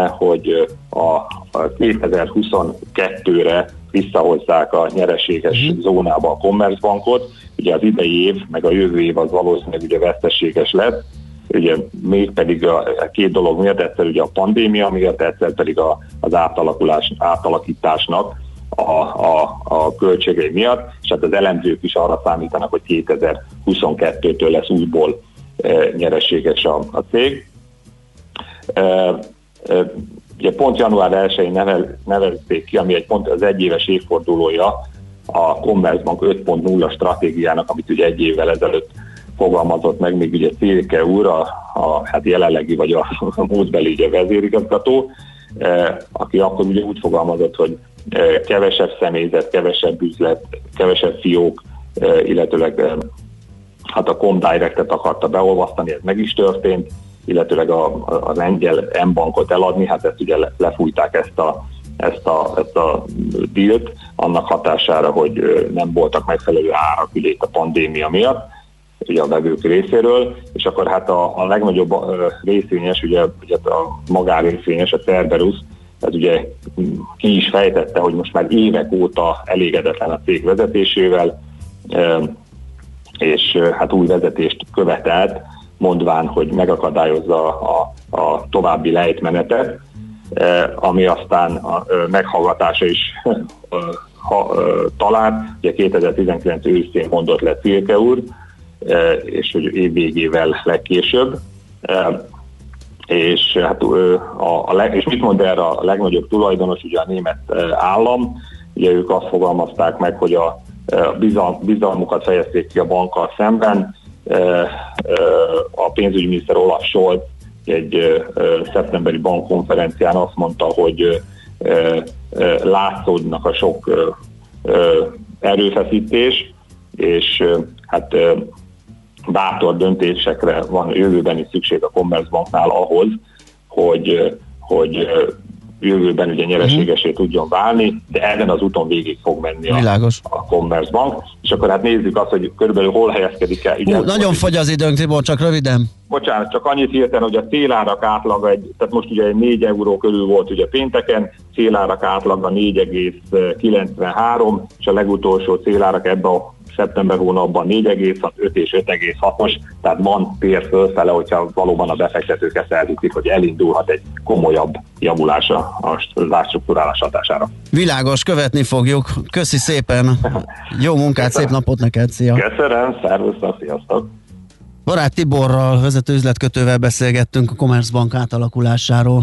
hogy a 2022-re visszahozzák a nyereséges uh-huh. zónába a Commerzbankot. Ugye az idei év, meg a jövő év az valószínűleg ugye veszteséges lesz. Ugye még pedig a két dolog miatt, egyszer ugye a pandémia miatt, egyszer pedig a, az átalakulás, átalakításnak a, a, a költségei miatt, és hát az elemzők is arra számítanak, hogy 2022-től lesz újból e, nyereséges a, a cég. E, ugye pont január 1-én nevel, nevezték ki, ami egy pont az egyéves évfordulója a Commerzbank 5.0 stratégiának, amit ugye egy évvel ezelőtt fogalmazott meg még ugye Célke úr, a, a hát jelenlegi vagy a, a múltbeli vezérigazgató, eh, aki akkor ugye úgy fogalmazott, hogy eh, kevesebb személyzet, kevesebb üzlet, kevesebb fiók, eh, illetőleg eh, hát a Comdirect-et akarta beolvasztani, ez meg is történt, illetőleg a, a, az Engel M-bankot eladni, hát ezt ugye lefújták ezt a, ezt a, ezt a dílt, annak hatására, hogy nem voltak megfelelő árak ugye a pandémia miatt, ugye a vevők részéről, és akkor hát a, a legnagyobb részvényes, ugye, ugye a magánrészvényes, a Cerberus, ez ugye ki is fejtette, hogy most már évek óta elégedetlen a cég vezetésével, és hát új vezetést követelt, mondván, hogy megakadályozza a, a további lejtmenetet, ami aztán a meghallgatása is ha, talált, ugye 2019 őszén mondott le Cilke úr, és hogy év végével legkésőbb. És, hát, a, a és mit mond erre a legnagyobb tulajdonos, ugye a német állam, ugye ők azt fogalmazták meg, hogy a bizalm, bizalmukat fejezték ki a bankkal szemben. A pénzügyminiszter Olaf Scholz egy szeptemberi bankkonferencián azt mondta, hogy látszódnak a sok erőfeszítés, és hát bátor döntésekre van jövőben is szükség a Commerzbanknál ahhoz, hogy, hogy jövőben ugye nyereségesé uh-huh. tudjon válni, de ezen az úton végig fog menni a, a Commerzbank. És akkor hát nézzük azt, hogy körülbelül hol helyezkedik el. Ugye, nagyon fogy az időnk, Tibor, csak röviden. Bocsánat, csak annyit hirtelen, hogy a célárak átlaga, egy, tehát most ugye 4 euró körül volt ugye pénteken, célárak átlaga 4,93, és a legutolsó célárak ebbe a szeptember hónapban 4,6, 5 és 5,6-os, tehát van tér fölfele, hogyha valóban a befektetők ezt elviszik, hogy elindulhat egy komolyabb javulás a zárstruktúrálás hatására. Világos, követni fogjuk. Köszi szépen, jó munkát, Köszönöm. szép napot neked, szia! Köszönöm, szervusztok, sziasztok! Barát Tiborral, vezető üzletkötővel beszélgettünk a Commerzbank átalakulásáról.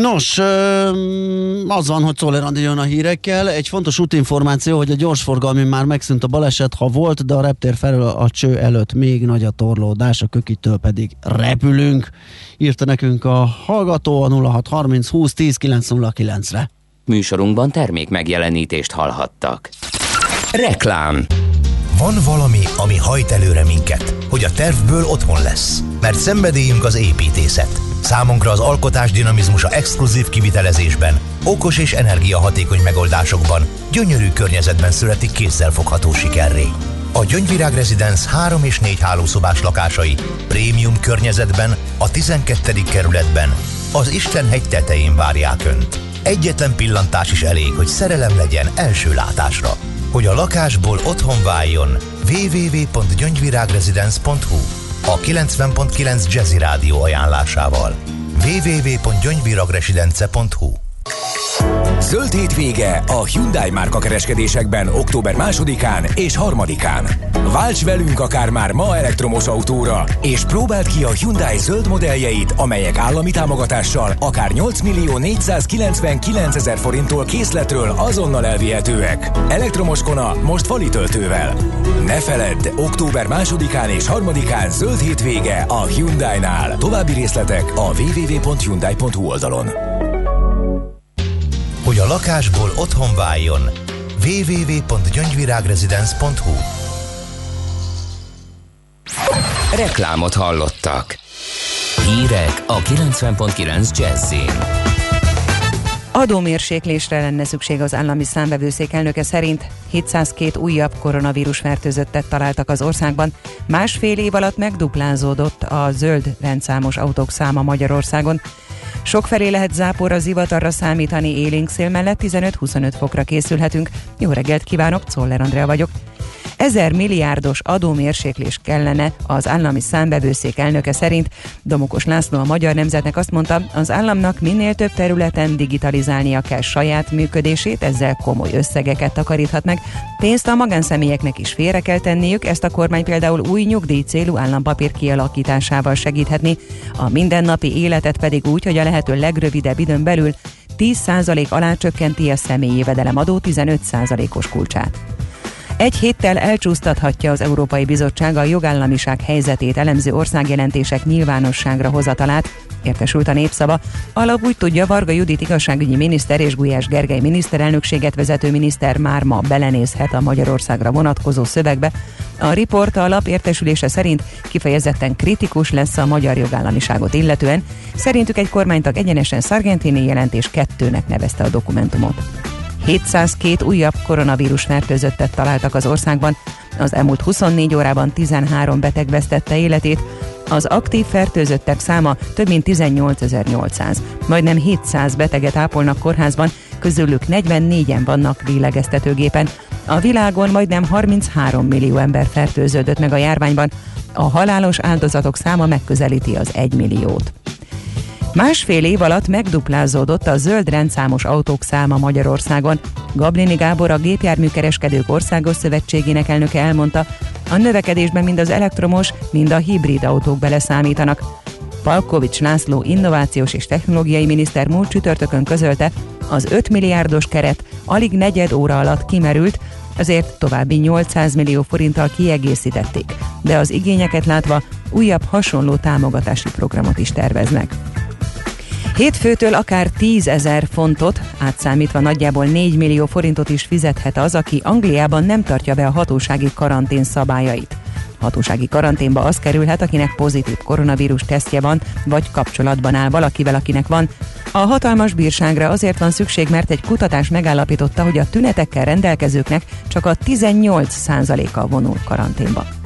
Nos, az van, hogy Czoller Andi jön a hírekkel. Egy fontos útinformáció, hogy a gyorsforgalmi már megszűnt a baleset, ha volt, de a reptér felül a cső előtt még nagy a torlódás, a kökitől pedig repülünk. Írta nekünk a hallgató a 0630 20 10 909 re Műsorunkban termék megjelenítést hallhattak. Reklám van valami, ami hajt előre minket, hogy a tervből otthon lesz. Mert szenvedélyünk az építészet. Számunkra az alkotás dinamizmusa exkluzív kivitelezésben, okos és energiahatékony megoldásokban, gyönyörű környezetben születik kézzelfogható sikerré. A Gyöngyvirág Residence 3 és 4 hálószobás lakásai prémium környezetben, a 12. kerületben, az Istenhegy tetején várják Önt. Egyetlen pillantás is elég, hogy szerelem legyen első látásra. Hogy a lakásból otthon váljon, www.gyöngyvirágresidence.hu a 90.9 Jazzy Rádió ajánlásával. www.gyöngyviragresidence.hu Zöld hétvége a Hyundai márka kereskedésekben október másodikán és harmadikán. Válts velünk akár már ma elektromos autóra, és próbáld ki a Hyundai zöld modelljeit, amelyek állami támogatással akár 8 millió 499 ezer forinttól készletről azonnal elvihetőek. Elektromos kona most fali töltővel. Ne feledd, október másodikán és harmadikán zöld hétvége a Hyundai-nál. További részletek a www.hyundai.hu oldalon a lakásból otthon váljon. www.gyöngyvirágresidence.hu Reklámot hallottak. Hírek a 90.9 Jazzin. Adómérséklésre lenne szükség az állami számvevőszék elnöke szerint. 702 újabb koronavírus fertőzöttet találtak az országban. Másfél év alatt megduplázódott a zöld rendszámos autók száma Magyarországon. Sokfelé lehet záporra, zivatarra számítani élénk szél mellett 15-25 fokra készülhetünk. Jó reggelt kívánok, Czoller Andrea vagyok. Ezer milliárdos adómérséklés kellene az állami számbevőszék elnöke szerint. Domokos László a Magyar Nemzetnek azt mondta, az államnak minél több területen digitalizálnia kell saját működését, ezzel komoly összegeket takaríthat meg. Pénzt a magánszemélyeknek is félre kell tenniük, ezt a kormány például új nyugdíj célú állampapír kialakításával segíthetni, a mindennapi életet pedig úgy, hogy a lehető legrövidebb időn belül 10% alá csökkenti a személyi jövedelemadó 15%-os kulcsát. Egy héttel elcsúsztathatja az Európai Bizottság a jogállamiság helyzetét elemző országjelentések nyilvánosságra hozatalát, értesült a népszava. Alap úgy tudja, Varga Judit igazságügyi miniszter és Gulyás Gergely miniszterelnökséget vezető miniszter már ma belenézhet a Magyarországra vonatkozó szövegbe. A riport alap értesülése szerint kifejezetten kritikus lesz a magyar jogállamiságot illetően. Szerintük egy kormánytag egyenesen Sargentini jelentés kettőnek nevezte a dokumentumot. 702 újabb koronavírus fertőzöttet találtak az országban. Az elmúlt 24 órában 13 beteg vesztette életét, az aktív fertőzöttek száma több mint 18.800. Majdnem 700 beteget ápolnak kórházban, közülük 44-en vannak lélegeztetőgépen. A világon majdnem 33 millió ember fertőződött meg a járványban, a halálos áldozatok száma megközelíti az 1 milliót. Másfél év alatt megduplázódott a zöld rendszámos autók száma Magyarországon. Gablini Gábor a Gépjárműkereskedők Országos Szövetségének elnöke elmondta, a növekedésben mind az elektromos, mind a hibrid autók beleszámítanak. Palkovics László innovációs és technológiai miniszter múlt csütörtökön közölte, az 5 milliárdos keret alig negyed óra alatt kimerült, ezért további 800 millió forinttal kiegészítették, de az igényeket látva újabb hasonló támogatási programot is terveznek. Hétfőtől akár 10 ezer fontot, átszámítva nagyjából 4 millió forintot is fizethet az, aki Angliában nem tartja be a hatósági karantén szabályait. Hatósági karanténba az kerülhet, akinek pozitív koronavírus tesztje van, vagy kapcsolatban áll valakivel, akinek van. A hatalmas bírságra azért van szükség, mert egy kutatás megállapította, hogy a tünetekkel rendelkezőknek csak a 18%-a vonul karanténba.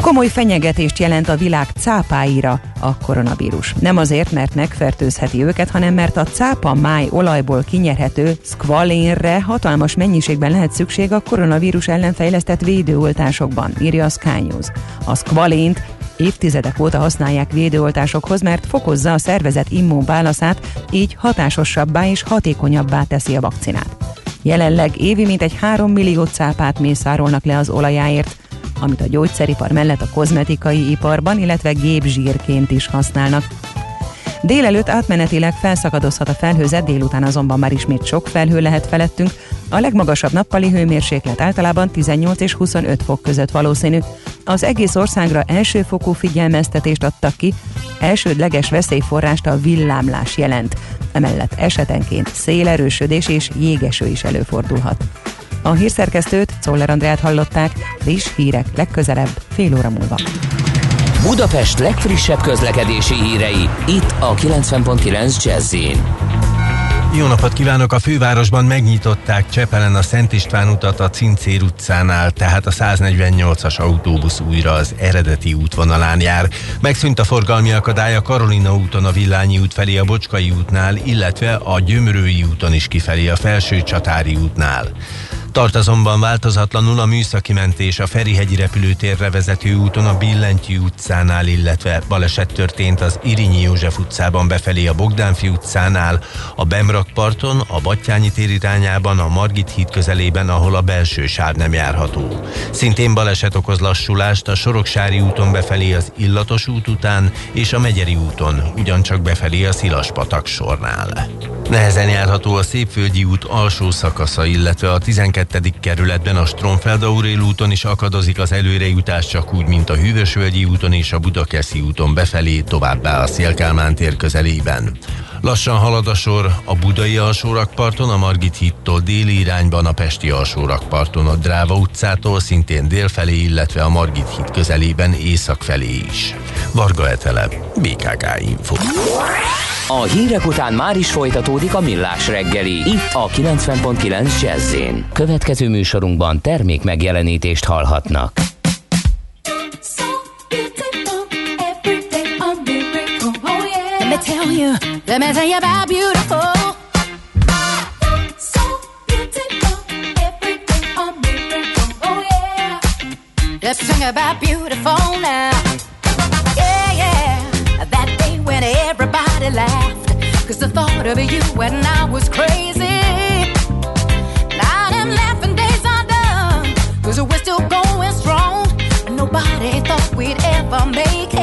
Komoly fenyegetést jelent a világ cápáira a koronavírus. Nem azért, mert megfertőzheti őket, hanem mert a cápa máj olajból kinyerhető szkvalénre hatalmas mennyiségben lehet szükség a koronavírus ellen fejlesztett védőoltásokban, írja a Sky News. A szkvalént évtizedek óta használják védőoltásokhoz, mert fokozza a szervezet immunválaszát, így hatásosabbá és hatékonyabbá teszi a vakcinát. Jelenleg évi mintegy 3 millió cápát mészárolnak le az olajáért, amit a gyógyszeripar mellett a kozmetikai iparban, illetve gépzsírként is használnak. Délelőtt átmenetileg felszakadozhat a felhőzet, délután azonban már ismét sok felhő lehet felettünk. A legmagasabb nappali hőmérséklet általában 18 és 25 fok között valószínű. Az egész országra elsőfokú figyelmeztetést adtak ki, elsődleges veszélyforrást a villámlás jelent. Emellett esetenként szélerősödés és jégeső is előfordulhat. A hírszerkesztőt, Czoller Andrát hallották, friss hírek legközelebb, fél óra múlva. Budapest legfrissebb közlekedési hírei, itt a 90.9 jazz jó napot kívánok! A fővárosban megnyitották Csepelen a Szent István utat a Cincér utcánál, tehát a 148-as autóbusz újra az eredeti útvonalán jár. Megszűnt a forgalmi akadály a Karolina úton a Villányi út felé a Bocskai útnál, illetve a Gyömrői úton is kifelé a Felső Csatári útnál. Tart azonban változatlanul a műszaki mentés a Ferihegyi repülőtérre vezető úton a Billentyű utcánál, illetve baleset történt az Irinyi József utcában befelé a Bogdánfi utcánál, a Bemrak parton, a Battyányi tér irányában, a Margit híd közelében, ahol a belső sáv nem járható. Szintén baleset okoz lassulást a Soroksári úton befelé az Illatos út után és a Megyeri úton, ugyancsak befelé a Szilaspatak sornál. Nehezen járható a Szépföldi út alsó szakasza, illetve a 12 12. kerületben a Stromfeld Aurél úton is akadozik az előrejutás csak úgy, mint a Hűvösvölgyi úton és a Budakeszi úton befelé, továbbá a Szélkálmán tér közelében. Lassan halad a sor a budai alsórakparton, a Margit hídtól déli irányban, a pesti alsórakparton, a Dráva utcától szintén dél felé, illetve a Margit híd közelében észak felé is. Varga Etele, BKK Info. A hírek után már is folytatódik a millás reggeli, itt a 90.9 jazz Következő műsorunkban termék megjelenítést hallhatnak. tell you, let me tell you about beautiful. So beautiful, everything a miracle, oh. Let's sing about beautiful now. Yeah, yeah, that day when everybody laughed. Cause the thought of you when I was crazy. Now them laughing days are done. Cause we're still going strong. Nobody thought we'd ever make it.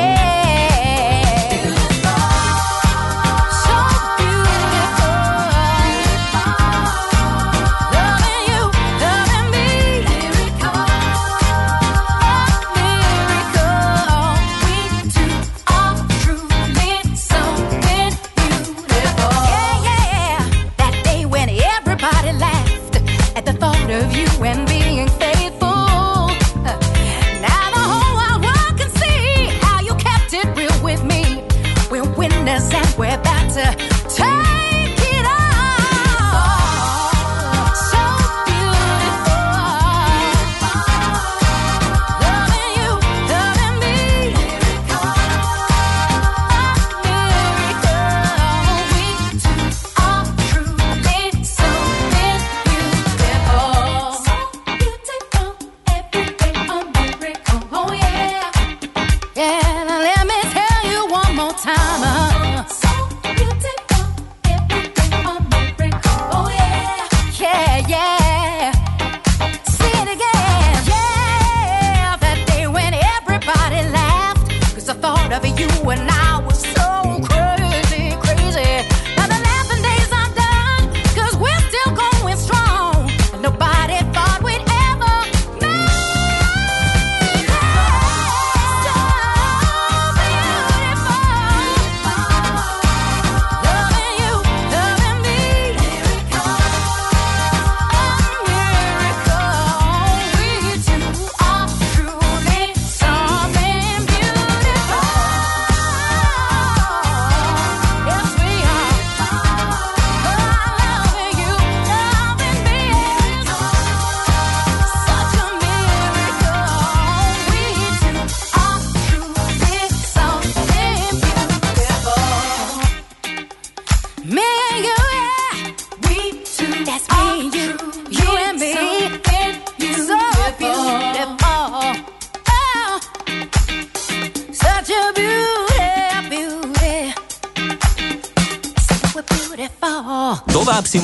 We're better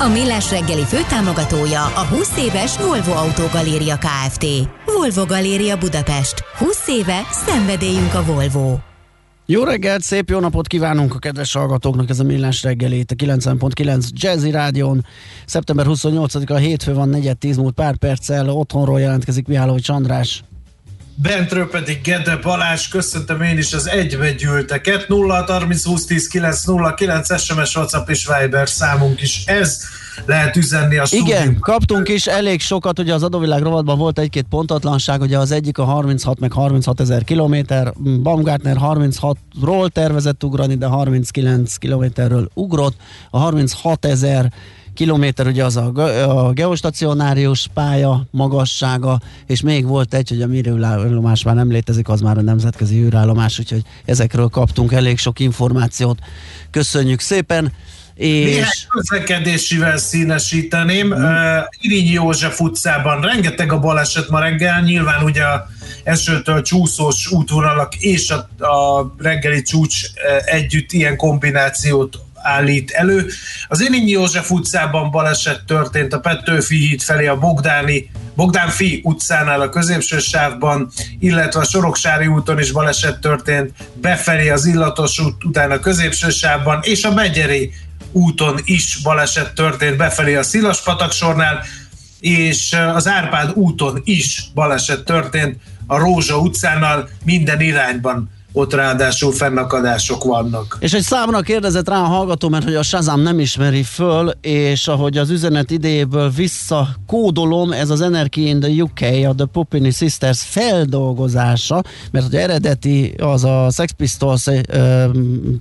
A Millás reggeli főtámogatója a 20 éves Volvo Autogaléria Kft. Volvo Galéria Budapest. 20 éve szenvedélyünk a Volvo. Jó reggelt, szép jó napot kívánunk a kedves hallgatóknak, ez a Millás reggelét, a 90.9 Jazzy Rádion. Szeptember 28-a hétfő van, 4-10 múlt pár perccel, otthonról jelentkezik Mihálovics András. Bentről pedig Gede Balázs, köszöntöm én is az egybegyűlteket. 0 30 20 10 9 0 9 SMS, WhatsApp és Viber számunk is ez. Lehet üzenni a stúdium. Igen, kaptunk is elég sokat, ugye az adóvilág rovatban volt egy-két pontatlanság, ugye az egyik a 36 meg 36 ezer kilométer, Baumgartner 36-ról tervezett ugrani, de 39 kilométerről ugrott, a 36 ezer kilométer ugye az a, a geostacionárius pálya magassága, és még volt egy, hogy a mérőállomás már nem létezik, az már a nemzetközi űrállomás, úgyhogy ezekről kaptunk elég sok információt. Köszönjük szépen! És... Néhány közlekedésivel színesíteném. Mm. Uh, Irinyi József utcában rengeteg a baleset ma reggel, nyilván ugye a esőtől csúszós útvonalak és a, a reggeli csúcs együtt ilyen kombinációt állít elő. Az Énényi József utcában baleset történt a Petőfi híd felé a Bogdáni Bogdán Fi utcánál a középső sávban, illetve a Soroksári úton is baleset történt, befelé az Illatos út után a középső sávban, és a Megyeri úton is baleset történt. Befelé a Szilaspataksornál, és az Árpád úton is baleset történt a Rózsa utcánál minden irányban ott ráadásul fennakadások vannak. És egy számra kérdezett rá a hallgató, mert hogy a Shazam nem ismeri föl, és ahogy az üzenet idejéből visszakódolom, ez az Energy in the UK, a The Popini Sisters feldolgozása, mert hogy eredeti az a Sex Pistols uh,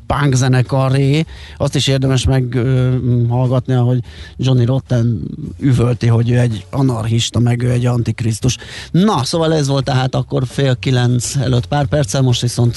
punk zenekaré, azt is érdemes meghallgatni, uh, ahogy Johnny Rotten üvölti, hogy ő egy anarchista, meg ő egy antikrisztus. Na, szóval ez volt tehát akkor fél kilenc előtt pár perccel, most viszont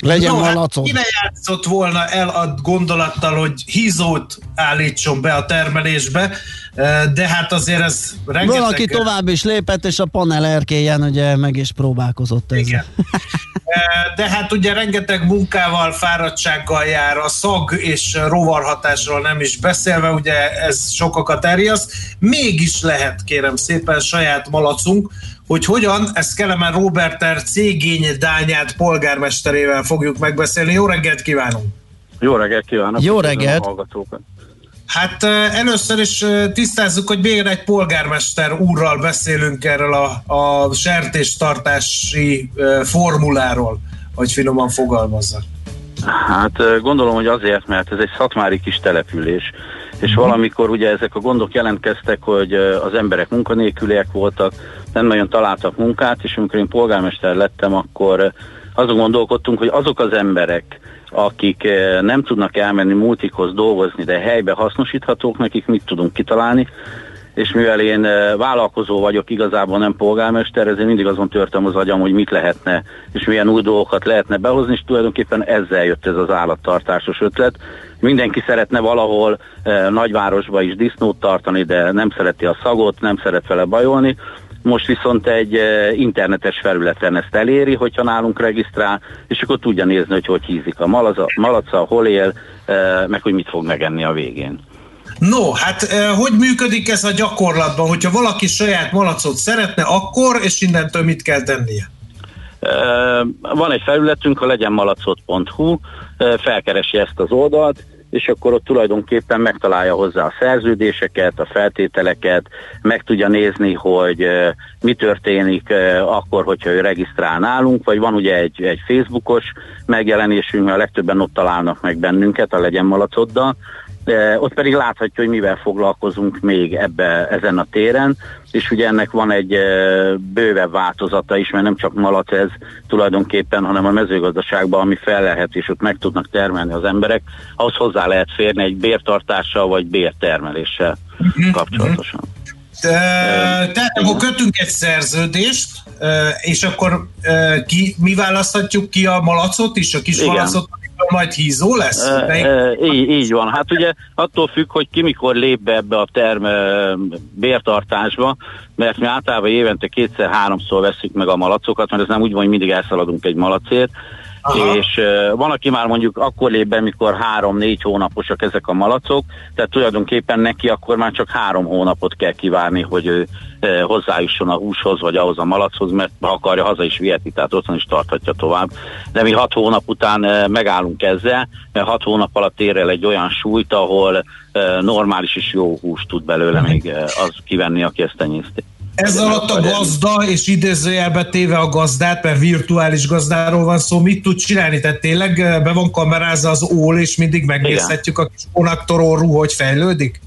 Legyen no, malacot. Hát, játszott volna el a gondolattal, hogy hízót állítson be a termelésbe, de hát azért ez rengeteg... Valaki tovább is lépett, és a panel erkélyen ugye meg is próbálkozott ez. Igen. De hát ugye rengeteg munkával, fáradtsággal jár a szag és rovarhatásról nem is beszélve, ugye ez sokakat terjeszt. Mégis lehet, kérem szépen, saját malacunk, hogy hogyan, ezt Kelemen Roberter cégény Dányát polgármesterével fogjuk megbeszélni. Jó reggelt kívánunk! Jó reggelt kívánok! Jó reggelt! Hát először is tisztázzuk, hogy még egy polgármester úrral beszélünk erről a, a sertéstartási formuláról, hogy finoman fogalmazza. Hát gondolom, hogy azért, mert ez egy szatmári kis település, és uh-huh. valamikor ugye ezek a gondok jelentkeztek, hogy az emberek munkanélküliek voltak, nem nagyon találtak munkát, és amikor én polgármester lettem, akkor azon gondolkodtunk, hogy azok az emberek, akik nem tudnak elmenni multikhoz dolgozni, de helybe hasznosíthatók, nekik mit tudunk kitalálni, és mivel én vállalkozó vagyok, igazából nem polgármester, ezért mindig azon törtem az agyam, hogy mit lehetne, és milyen új dolgokat lehetne behozni, és tulajdonképpen ezzel jött ez az állattartásos ötlet. Mindenki szeretne valahol nagyvárosba is disznót tartani, de nem szereti a szagot, nem szeret vele bajolni, most viszont egy internetes felületen ezt eléri, hogyha nálunk regisztrál, és akkor tudja nézni, hogy hogy hízik a malaca, malaca hol él, meg hogy mit fog megenni a végén. No, hát hogy működik ez a gyakorlatban? Hogyha valaki saját malacot szeretne, akkor, és innentől mit kell tennie? Van egy felületünk, a legyenmalacot.hu, felkeresi ezt az oldalt, és akkor ott tulajdonképpen megtalálja hozzá a szerződéseket, a feltételeket, meg tudja nézni, hogy mi történik akkor, hogyha ő regisztrál nálunk, vagy van ugye egy, egy Facebookos megjelenésünk, mert a legtöbben ott találnak meg bennünket a legyen malacoddal, ott pedig láthatja, hogy mivel foglalkozunk még ebbe, ezen a téren, és ugye ennek van egy bővebb változata is, mert nem csak malac ez tulajdonképpen, hanem a mezőgazdaságban, ami fel és ott meg tudnak termelni az emberek, ahhoz hozzá lehet férni egy bértartással vagy bértermeléssel uh-huh. kapcsolatosan. De, tehát akkor kötünk egy szerződést, és akkor ki, mi választhatjuk ki a malacot is, a kis Igen. malacot, majd hízó lesz? E, e, így, így van. Hát ugye attól függ, hogy ki mikor lép be ebbe a term bértartásba, mert mi általában évente kétszer-háromszor veszük meg a malacokat, mert ez nem úgy van, hogy mindig elszaladunk egy malacért, Aha. és van, aki már mondjuk akkor lép be, mikor három-négy hónaposak ezek a malacok, tehát tulajdonképpen neki akkor már csak három hónapot kell kivárni, hogy ő hozzájusson a húshoz, vagy ahhoz a malachoz, mert ha akarja, haza is viheti, tehát otthon is tarthatja tovább. De mi hat hónap után megállunk ezzel, mert hat hónap alatt ér el egy olyan súlyt, ahol normális és jó húst tud belőle még az kivenni, aki ezt tenyészti. Ez alatt a gazda, és idézőjelbe téve a gazdát, mert virtuális gazdáról van szó, mit tud csinálni? Tehát tényleg be van kamerázva az ól, és mindig megnézhetjük Igen. a kis konnektororú, hogy fejlődik?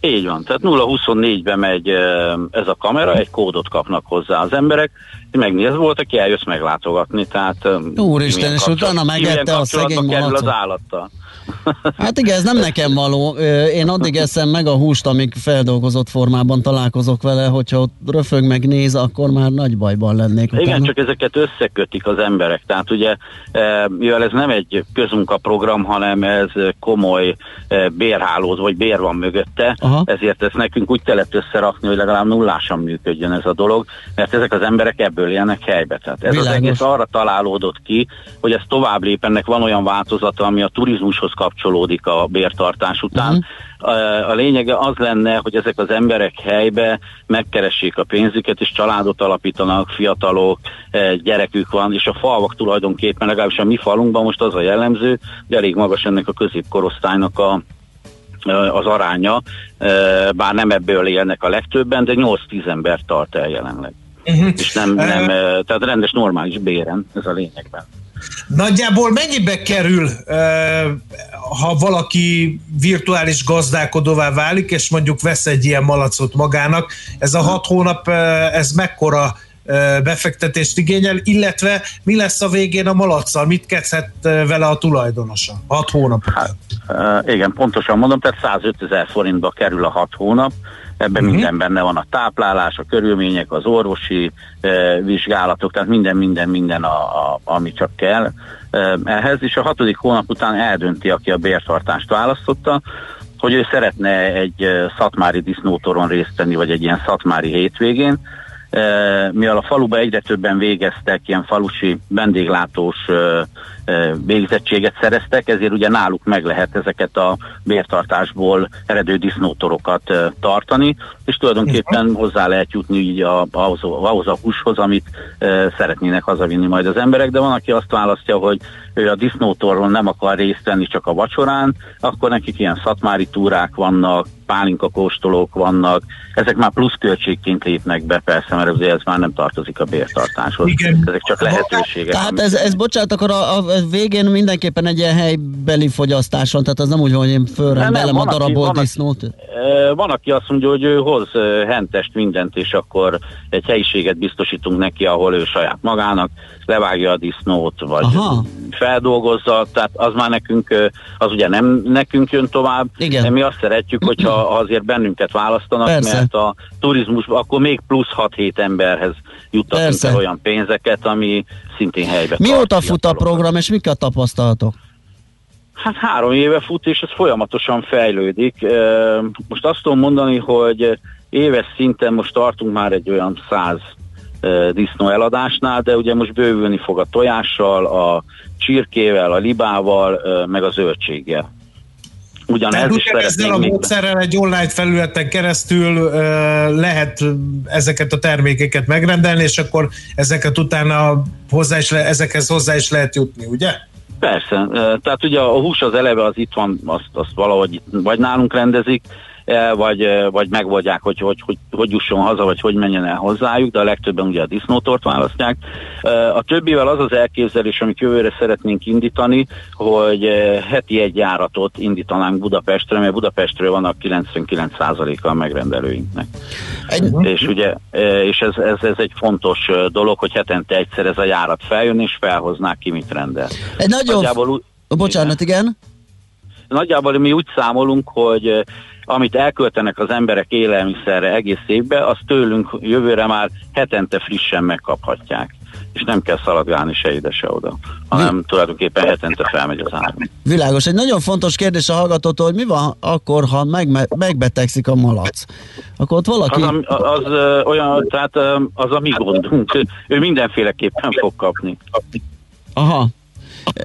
Így van, tehát 0-24-ben megy ez a kamera, egy kódot kapnak hozzá az emberek, megnéz volt, aki eljössz meglátogatni, tehát Úristen, és utána megette a szegény az állattal. Hát igen, ez nem nekem való. Én addig eszem meg a húst, amíg feldolgozott formában találkozok vele, hogyha ott röfög meg néz, akkor már nagy bajban lennék. Utána. Igen, csak ezeket összekötik az emberek. Tehát ugye, mivel ez nem egy közmunkaprogram, hanem ez komoly bérhálóz, vagy bér van mögötte, Aha. ezért ezt nekünk úgy kellett összerakni, hogy legalább nullásan működjön ez a dolog, mert ezek az emberek ebből élnek helybe. Tehát ez Világos. az egész arra találódott ki, hogy ez tovább lép, ennek van olyan változata, ami a turizmushoz kapcsolódik a bértartás után. Uh-huh. A lényege az lenne, hogy ezek az emberek helybe megkeressék a pénzüket, és családot alapítanak, fiatalok, gyerekük van, és a falvak tulajdonképpen, legalábbis a mi falunkban most az a jellemző, hogy elég magas ennek a középkorosztálynak a az aránya, bár nem ebből élnek a legtöbben, de 8-10 ember tart el jelenleg. Uh-huh. És nem, nem, tehát rendes, normális béren, ez a lényegben. Nagyjából mennyibe kerül, ha valaki virtuális gazdálkodóvá válik, és mondjuk vesz egy ilyen malacot magának, ez a hat hónap, ez mekkora befektetést igényel, illetve mi lesz a végén a malacsal, mit kezdhet vele a tulajdonosa? Hat hónap. Hát, igen, pontosan mondom, tehát 105 ezer forintba kerül a hat hónap, ebben uh-huh. minden benne van a táplálás, a körülmények, az orvosi e, vizsgálatok, tehát minden, minden, minden, a, a, ami csak kell e, ehhez, és a hatodik hónap után eldönti, aki a bértartást választotta, hogy ő szeretne egy szatmári disznótoron részt venni, vagy egy ilyen szatmári hétvégén, mivel a faluba egyre többen végeztek ilyen falusi vendéglátós végzettséget szereztek, ezért ugye náluk meg lehet ezeket a bértartásból eredő disznótorokat tartani, és tulajdonképpen hozzá lehet jutni így a, ahhoz, ahhoz a húshoz, amit szeretnének hazavinni majd az emberek, de van, aki azt választja, hogy ő a disznótorról nem akar részt venni csak a vacsorán, akkor nekik ilyen szatmári túrák vannak, pálinka kóstolók vannak, ezek már plusz költségként lépnek be, persze, mert ez már nem tartozik a bértartáshoz. Igen. Ezek csak lehetőségek. Tehát ez, ez bocsánat, akkor a, a végén mindenképpen egy ilyen helybeli fogyasztás van, tehát az nem úgy, hogy én fölrem belem a darabból van, disznót. Van, aki azt mondja, hogy ő hoz hentest mindent, és akkor egy helyiséget biztosítunk neki, ahol ő saját magának levágja a disznót, vagy Aha. feldolgozza, tehát az már nekünk, az ugye nem nekünk jön tovább. Igen. Mi azt szeretjük, hogyha azért bennünket választanak, Persze. mert a turizmus akkor még plusz 6-7 emberhez juttatunk el olyan pénzeket, ami szintén helybe Mióta fut a program, és mik a tapasztalatok? Hát három éve fut, és ez folyamatosan fejlődik. Most azt tudom mondani, hogy éves szinten most tartunk már egy olyan száz disznó eladásnál, de ugye most bővülni fog a tojással, a csirkével, a libával, meg a zöldséggel. Ugyanez is ezzel a módszerrel egy online felületen keresztül lehet ezeket a termékeket megrendelni, és akkor ezeket utána hozzá is le, ezekhez hozzá is lehet jutni, ugye? Persze, tehát ugye a hús az eleve az itt van, azt, azt valahogy vagy nálunk rendezik, vagy, e, vagy megoldják, hogy hogy, hogy hogy jusson haza, vagy hogy menjen el hozzájuk, de a legtöbben ugye a disznótort választják. E, a többivel az az elképzelés, amit jövőre szeretnénk indítani, hogy heti egy járatot indítanánk Budapestre, mert Budapestről van a 99%-a a megrendelőinknek. Egy... És ugye, és ez, ez, ez egy fontos dolog, hogy hetente egyszer ez a járat feljön, és felhoznák ki, mit rendel. Egy nagyon... Nagyjából, Bocsánat, igen? Nagyjából mi úgy számolunk, hogy amit elköltenek az emberek élelmiszerre egész évbe, azt tőlünk jövőre már hetente frissen megkaphatják és nem kell szaladgálni se ide, se oda, hanem Mi? tulajdonképpen hetente felmegy az ár. Világos. Egy nagyon fontos kérdés a hallgatótól, hogy mi van akkor, ha megme- megbetegszik a malac? Akkor ott valaki... Az, az, az olyan, tehát az a mi gondunk. Ő mindenféleképpen fog kapni. Aha,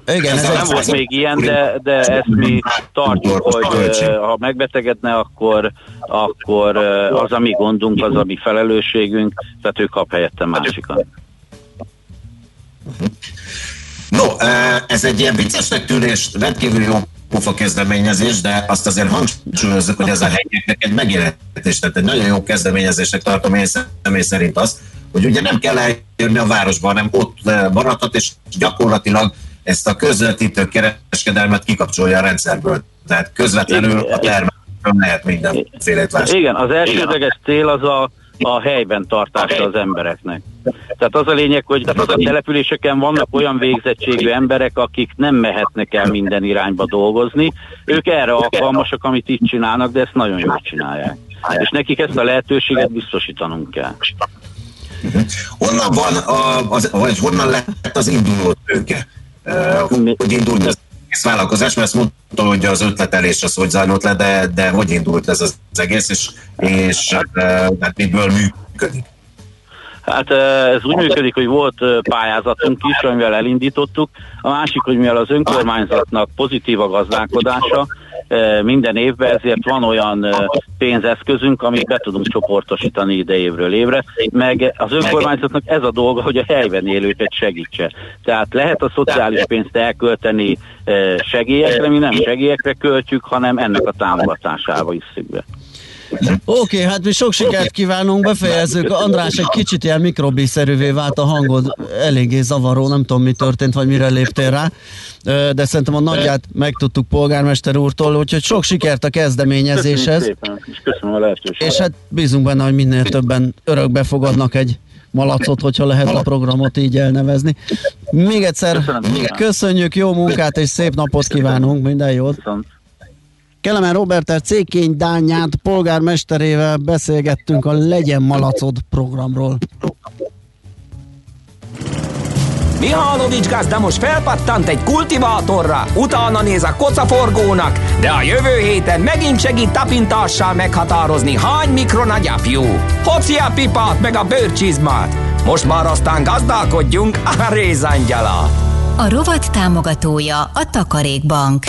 igen, ez, ez nem volt még ilyen, de, de ezt mi tartjuk, hogy ha megbetegedne, akkor, akkor az a mi gondunk, az a mi felelősségünk, tehát ő kap helyette másikat. No, ez egy ilyen viccesnek tűnés, rendkívül jó pofa kezdeményezés, de azt azért hangsúlyozzuk, hogy ez a helyeknek egy megjelentés, tehát egy nagyon jó kezdeményezésnek tartom én személy szerint azt, hogy ugye nem kell eljönni a városba, hanem ott maradhat, és gyakorlatilag ezt a közvetítő kereskedelmet kikapcsolja a rendszerből. Tehát közvetlenül a termelőn lehet mindenfélét vásárolni. Igen, az elsődleges cél az a, a helyben tartása az embereknek. Tehát az a lényeg, hogy a településeken vannak olyan végzettségű emberek, akik nem mehetnek el minden irányba dolgozni. Ők erre alkalmasak, amit itt csinálnak, de ezt nagyon jól csinálják. És nekik ezt a lehetőséget biztosítanunk kell. Honnan van, a, az, vagy honnan lett az induló tőke? Hogy indult ez egész vállalkozás, mert ezt mondta, hogy az ötletelés az hogy zajlott le, de, de hogy indult ez az egész, és, és hát miből működik? Hát ez úgy működik, hogy volt pályázatunk is, amivel elindítottuk. A másik, hogy mivel az önkormányzatnak pozitív a gazdálkodása, minden évben, ezért van olyan pénzeszközünk, amit be tudunk csoportosítani ide évről évre, meg az önkormányzatnak ez a dolga, hogy a helyben élőket segítse. Tehát lehet a szociális pénzt elkölteni segélyekre, mi nem segélyekre költjük, hanem ennek a támogatásába is be. Oké, okay, hát mi sok sikert kívánunk, befejezzük. András, egy kicsit ilyen mikrobiszerűvé vált a hangod, eléggé zavaró, nem tudom mi történt, vagy mire léptél rá, de szerintem a nagyját megtudtuk polgármester úrtól, úgyhogy sok sikert a kezdeményezéshez. Szépen, és köszönöm a lehetőséget. És hát bízunk benne, hogy minél többen örökbe fogadnak egy malacot, hogyha lehet a programot így elnevezni. Még egyszer köszönjük, jó munkát és szép napot kívánunk, minden jót! Viszont. Kelemen Roberter Cékény Dányát polgármesterével beszélgettünk a Legyen Malacod programról. Mihálovics gazda most felpattant egy kultivátorra, utána néz a kocaforgónak, de a jövő héten megint segít tapintással meghatározni, hány mikron a gyapjú. Hoci a pipát meg a bőrcsizmát. Most már aztán gazdálkodjunk a rézangyala. A rovat támogatója a Takarékbank.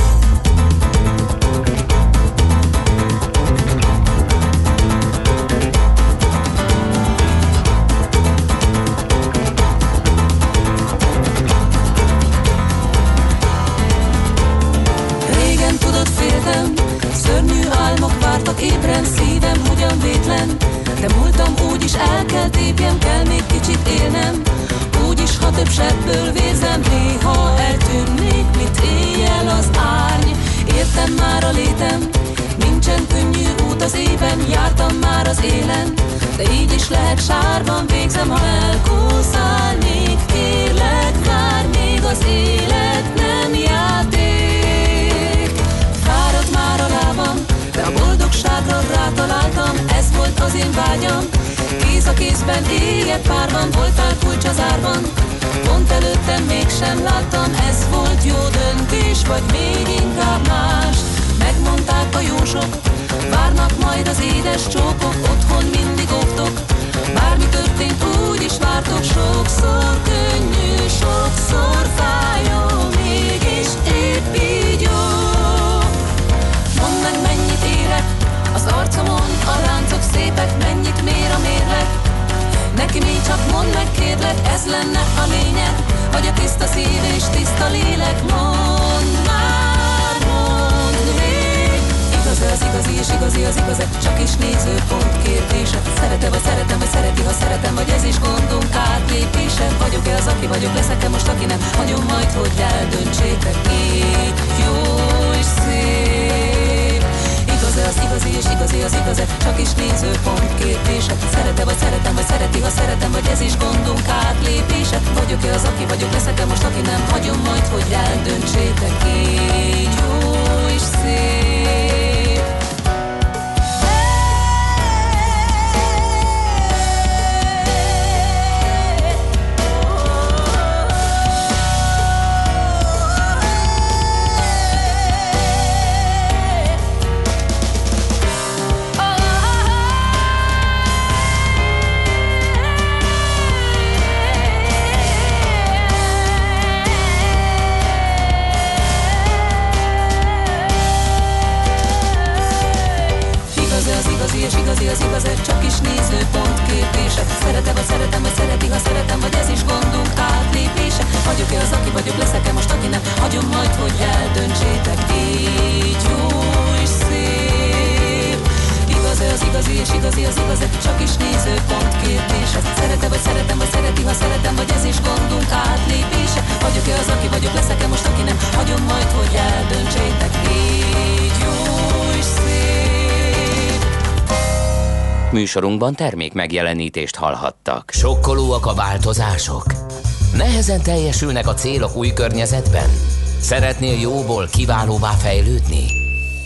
Éven Jártam már az élen, de így is lehet sárban végzem Ha elkúszálnék, kérlek, várj még az élet nem játék. Fáradt már a lábam, de a boldogságra rátaláltam, ez volt az én vágyam. Kéz a kézben, éjjel párban, voltál kulcs az árban. Pont előttem mégsem láttam, ez volt jó döntés Vagy még inkább más. Megmondták a jósok, várnak majd az édes csókok Otthon mindig óvtok, bármi történt úgy is vártok Sokszor könnyű, sokszor fájó, mégis épp így jó. Az arcomon a láncok szépek, mennyit mér a mérleg. Neki még csak mondd meg kérlek, ez lenne a lényeg Hogy a tiszta szív és tiszta lélek Mondd Igaz az igazi és igazi az igaz Csak is nézőpont kérdése. Szeretem vagy szeretem, vagy szereti, ha szeretem Vagy ez is gondunk átlépése. Vagyok-e az, aki vagyok, leszek-e most, aki nem? Hagyom majd, hogy eldöntsétek. Így jó és szép. Igaz az igazi és igazi az igaz Csak is nézőpont kérdése. Szerete vagy szeretem, vagy szereti, ha szeretem Vagy ez is gondunk átlépése. Vagyok-e az, aki vagyok, leszek-e most, aki nem? Hagyom majd, hogy eldöntsétek. Így Műsorunkban termék megjelenítést hallhattak. Sokkolóak a változások? Nehezen teljesülnek a célok új környezetben? Szeretnél jóból kiválóvá fejlődni?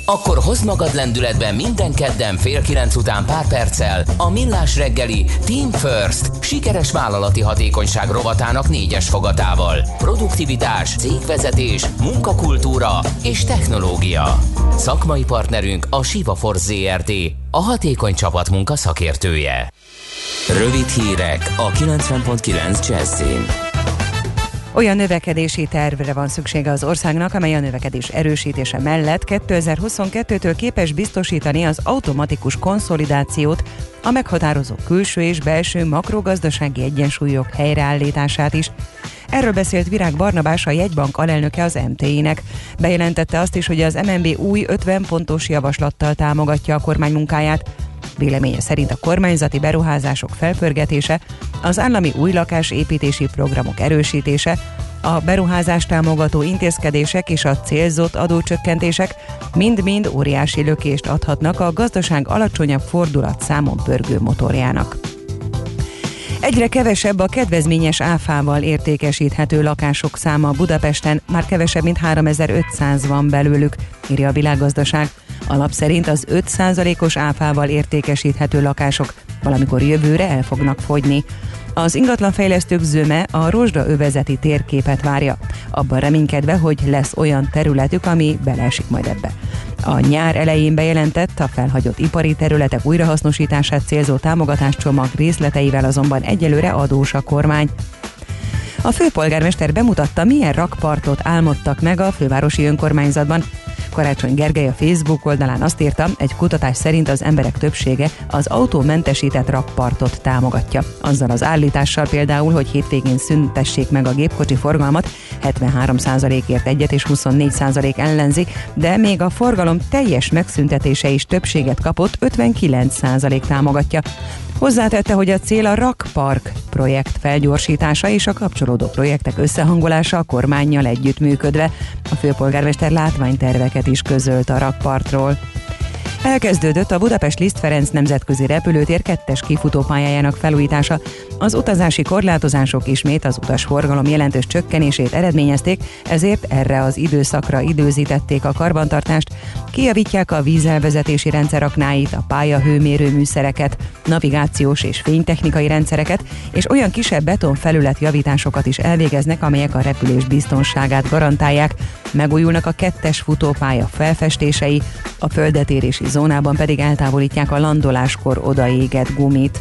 Akkor hozd magad lendületben minden kedden fél kilenc után pár perccel a Millás reggeli Team First sikeres vállalati hatékonyság rovatának négyes fogatával. Produktivitás, cégvezetés, munkakultúra és technológia. Szakmai partnerünk a Siva Force ZRT, a hatékony csapatmunka szakértője. Rövid hírek a 90.9 Jazzin. Olyan növekedési tervre van szüksége az országnak, amely a növekedés erősítése mellett 2022-től képes biztosítani az automatikus konszolidációt, a meghatározó külső és belső makrogazdasági egyensúlyok helyreállítását is. Erről beszélt Virág Barnabás, a jegybank alelnöke az MT-nek. Bejelentette azt is, hogy az MNB új 50 pontos javaslattal támogatja a kormány munkáját. Véleménye szerint a kormányzati beruházások felpörgetése, az állami új lakásépítési programok erősítése, a beruházás támogató intézkedések és a célzott adócsökkentések mind-mind óriási lökést adhatnak a gazdaság alacsonyabb fordulat számon pörgő motorjának. Egyre kevesebb a kedvezményes áfával értékesíthető lakások száma Budapesten, már kevesebb, mint 3500 van belőlük, írja a világgazdaság. Alap szerint az 5%-os áfával értékesíthető lakások valamikor jövőre el fognak fogyni. Az ingatlanfejlesztők zöme a rozsda övezeti térképet várja, abban reménykedve, hogy lesz olyan területük, ami beleesik majd ebbe. A nyár elején bejelentett a felhagyott ipari területek újrahasznosítását célzó támogatáscsomag részleteivel azonban egyelőre adós a kormány. A főpolgármester bemutatta, milyen rakpartot álmodtak meg a fővárosi önkormányzatban. Karácsony Gergely a Facebook oldalán azt írta, egy kutatás szerint az emberek többsége az autómentesített rakpartot támogatja. Azzal az állítással például, hogy hétvégén szüntessék meg a gépkocsi forgalmat, 73%-ért egyet és 24% ellenzi, de még a forgalom teljes megszüntetése is többséget kapott, 59% támogatja. Hozzátette, hogy a cél a Rakpark projekt felgyorsítása és a kapcsolódó projektek összehangolása a kormányjal együttműködve. A főpolgármester látványterveket is közölt a rakpartról. Elkezdődött a Budapest Liszt Ferenc nemzetközi repülőtér kettes kifutópályájának felújítása. Az utazási korlátozások ismét az utasforgalom jelentős csökkenését eredményezték, ezért erre az időszakra időzítették a karbantartást, kijavítják a vízelvezetési rendszeraknáit, a pályahőmérő műszereket, navigációs és fénytechnikai rendszereket, és olyan kisebb betonfelület javításokat is elvégeznek, amelyek a repülés biztonságát garantálják. Megújulnak a kettes futópálya felfestései, a földetérési zónában pedig eltávolítják a landoláskor odaégett gumit.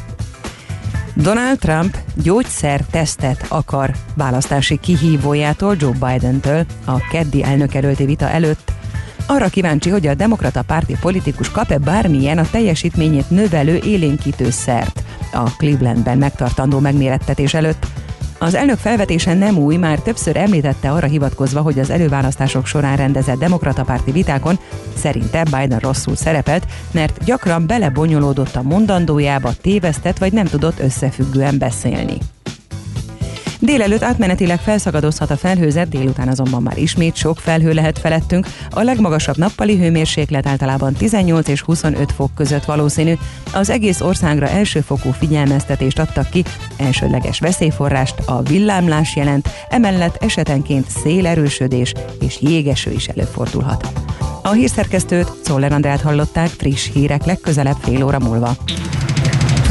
Donald Trump gyógyszer tesztet akar választási kihívójától Joe Biden-től a keddi elnökelőti vita előtt. Arra kíváncsi, hogy a demokrata párti politikus kap-e bármilyen a teljesítményét növelő élénkítő szert a Clevelandben megtartandó megmérettetés előtt. Az elnök felvetése nem új, már többször említette arra hivatkozva, hogy az előválasztások során rendezett demokrata párti vitákon szerinte Biden rosszul szerepelt, mert gyakran belebonyolódott a mondandójába, tévesztett vagy nem tudott összefüggően beszélni. Délelőtt átmenetileg felszakadozhat a felhőzet, délután azonban már ismét sok felhő lehet felettünk. A legmagasabb nappali hőmérséklet általában 18 és 25 fok között valószínű. Az egész országra elsőfokú figyelmeztetést adtak ki, elsődleges veszélyforrást a villámlás jelent, emellett esetenként szélerősödés és jégeső is előfordulhat. A hírszerkesztőt, Czoller Andrát hallották friss hírek legközelebb fél óra múlva.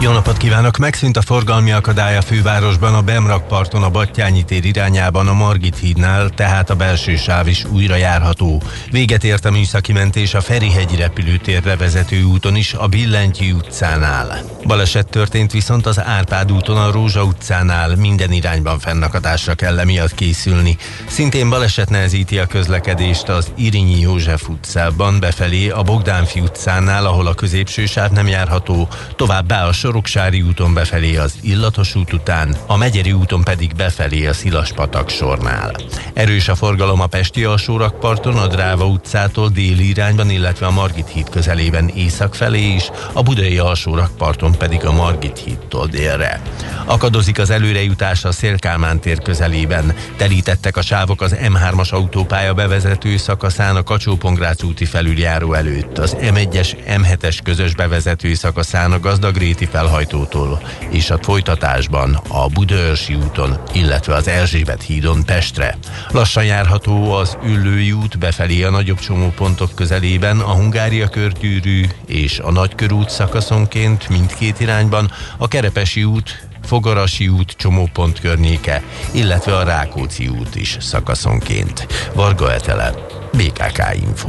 jó napot kívánok! Megszűnt a forgalmi akadály a fővárosban a Bemrakparton a Battyányi tér irányában a Margit hídnál, tehát a belső sáv is újra járható. Véget ért a műszaki mentés a Ferihegyi repülőtérre vezető úton is a Billentyi utcánál. Baleset történt viszont az Árpád úton a Rózsa utcánál minden irányban fennakadásra kell emiatt készülni. Szintén baleset nehezíti a közlekedést az Irinyi József utcában befelé a Bogdánfi utcánál, ahol a középső sáv nem járható, továbbá a Soroksári úton befelé az Illatos út után, a Megyeri úton pedig befelé a Szilaspatak sornál. Erős a forgalom a Pesti alsórakparton, a Dráva utcától déli irányban, illetve a Margit híd közelében észak felé is, a Budai alsórakparton pedig a Margit hídtól délre. Akadozik az előrejutás a Szélkálmán tér közelében. Telítettek a sávok az M3-as autópálya bevezető szakaszán a kacsó úti felüljáró előtt, az M1-es, M7-es közös bevezető szakaszán a Gazdagréti felhajtótól, és a folytatásban a Budaörsi úton, illetve az Erzsébet hídon Pestre. Lassan járható az Üllői út befelé a nagyobb csomópontok közelében, a Hungária körgyűrű és a Nagykörút szakaszonként mindkét irányban, a Kerepesi út Fogarasi út csomópont környéke, illetve a Rákóczi út is szakaszonként. Varga Etele, BKK Info.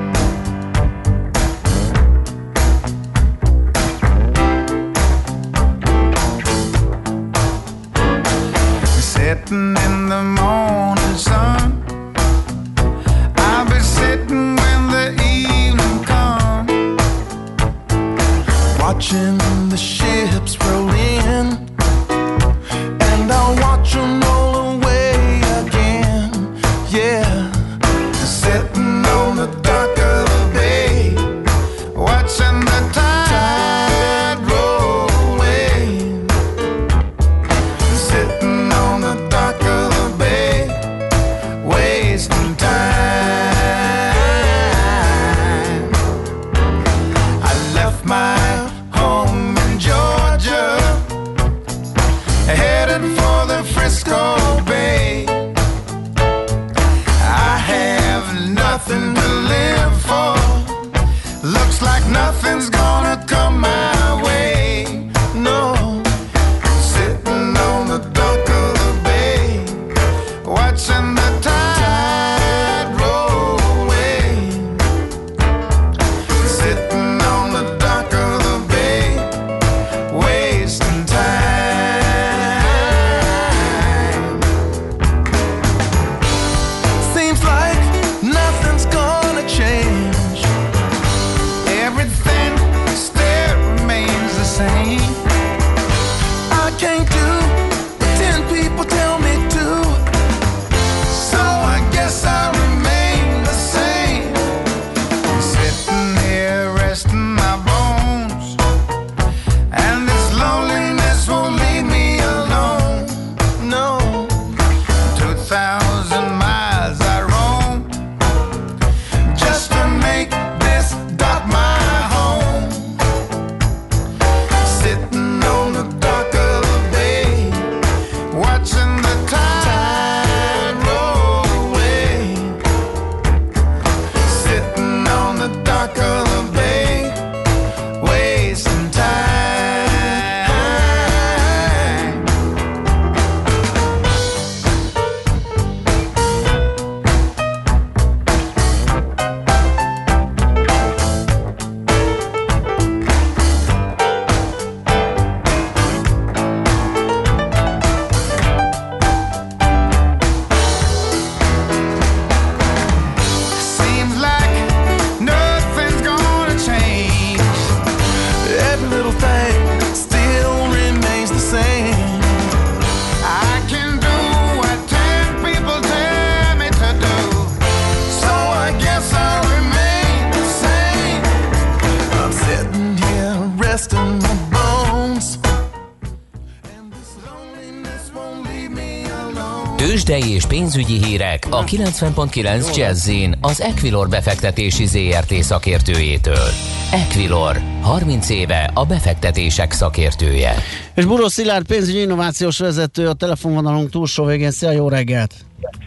90.9 jazz az Equilor befektetési ZRT szakértőjétől. Equilor, 30 éve a befektetések szakértője. És Buró Szilárd pénzügyi innovációs vezető a telefonvonalunk túlsó végén. Szia, jó reggelt!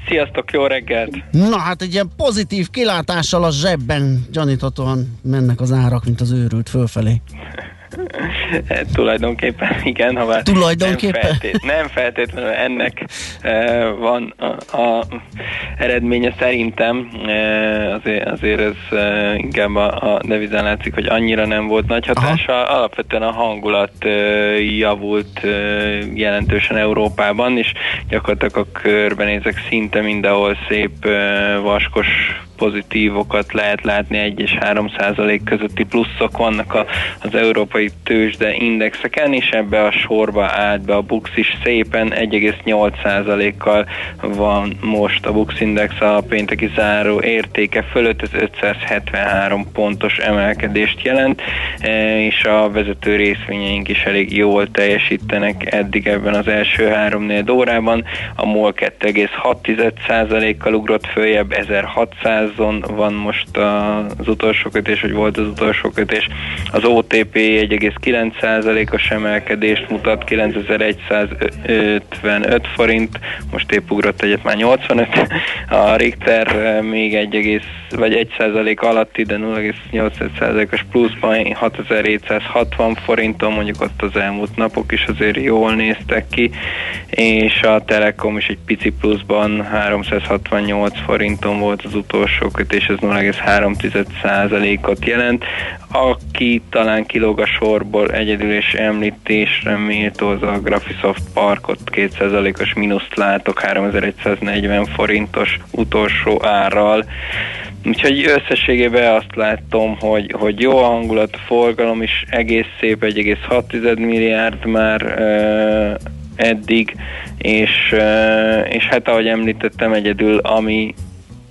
Sziasztok, jó reggelt! Na hát egy ilyen pozitív kilátással a zsebben gyaníthatóan mennek az árak, mint az őrült fölfelé. Hát, tulajdonképpen igen, ha már Tulajdonképpen? Nem, feltét, nem feltétlenül ennek van a, a eredménye szerintem, e, azért, azért ez e, inkább a, a devizán látszik, hogy annyira nem volt nagy hatása. Aha. Alapvetően a hangulat javult jelentősen Európában, és gyakorlatilag a körbenézek szinte mindenhol szép vaskos pozitívokat lehet látni, 1 és 3 százalék közötti pluszok vannak a, az európai tőzsde indexeken, és ebbe a sorba állt be a Bux is szépen 1,8 százalékkal van most a Bux Index a pénteki záró értéke fölött, ez 573 pontos emelkedést jelent, e, és a vezető részvényeink is elég jól teljesítenek eddig ebben az első 3-4 órában. A MOL 2,6 százalékkal ugrott följebb, 1600 százon van most az utolsó kötés, vagy volt az utolsó kötés. Az OTP 1,9%-os emelkedést mutat, 9155 forint, most épp ugrott egyet már 85. A Richter még 1, vagy 1 százalék alatti, de 0,8%-os pluszban 6760 forinton, mondjuk ott az elmúlt napok is azért jól néztek ki, és a Telekom is egy pici pluszban 368 forinton volt az utolsó utolsó kötés az 0,3%-ot jelent. Aki talán kilóg a sorból egyedül és említésre méltó az a Graphisoft Parkot 2%-os mínuszt látok 3140 forintos utolsó árral. Úgyhogy összességében azt látom, hogy, hogy jó a hangulat, a forgalom is egész szép, 1,6 milliárd már eddig, és, és hát ahogy említettem, egyedül ami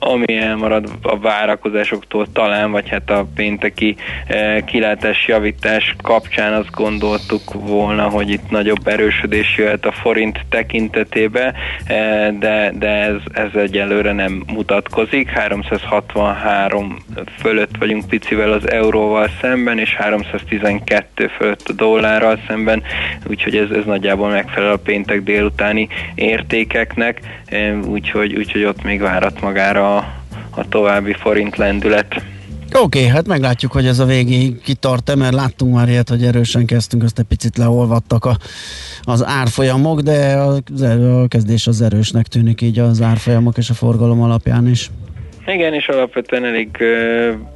ami elmarad a várakozásoktól talán, vagy hát a pénteki eh, kilátás javítás kapcsán azt gondoltuk volna, hogy itt nagyobb erősödés jöhet a forint tekintetébe, eh, de, de ez, ez egyelőre nem mutatkozik. 363 fölött vagyunk picivel az euróval szemben, és 312 fölött a dollárral szemben, úgyhogy ez, ez nagyjából megfelel a péntek délutáni értékeknek, úgyhogy, úgyhogy ott még várat magára a, további forint lendület. Oké, okay, hát meglátjuk, hogy ez a végéig kitart mert láttunk már ilyet, hogy erősen kezdtünk, azt egy picit leolvadtak a, az árfolyamok, de a, a kezdés az erősnek tűnik így az árfolyamok és a forgalom alapján is. Igen, és alapvetően elég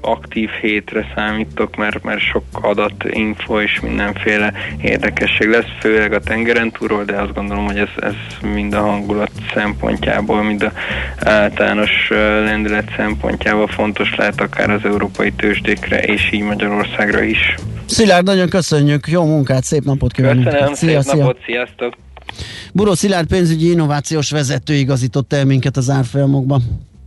aktív hétre számítok, mert, mert sok adat, info és mindenféle érdekesség lesz, főleg a tengeren túról, de azt gondolom, hogy ez, ez mind a hangulat szempontjából, mind a általános lendület szempontjából fontos lehet akár az európai tőzsdékre, és így Magyarországra is. Szilárd, nagyon köszönjük, jó munkát, szép napot kívánunk! Köszönöm, szia, szép szia. napot, sziasztok! Buró Szilárd pénzügyi innovációs vezető igazított el minket az árfolyamokba.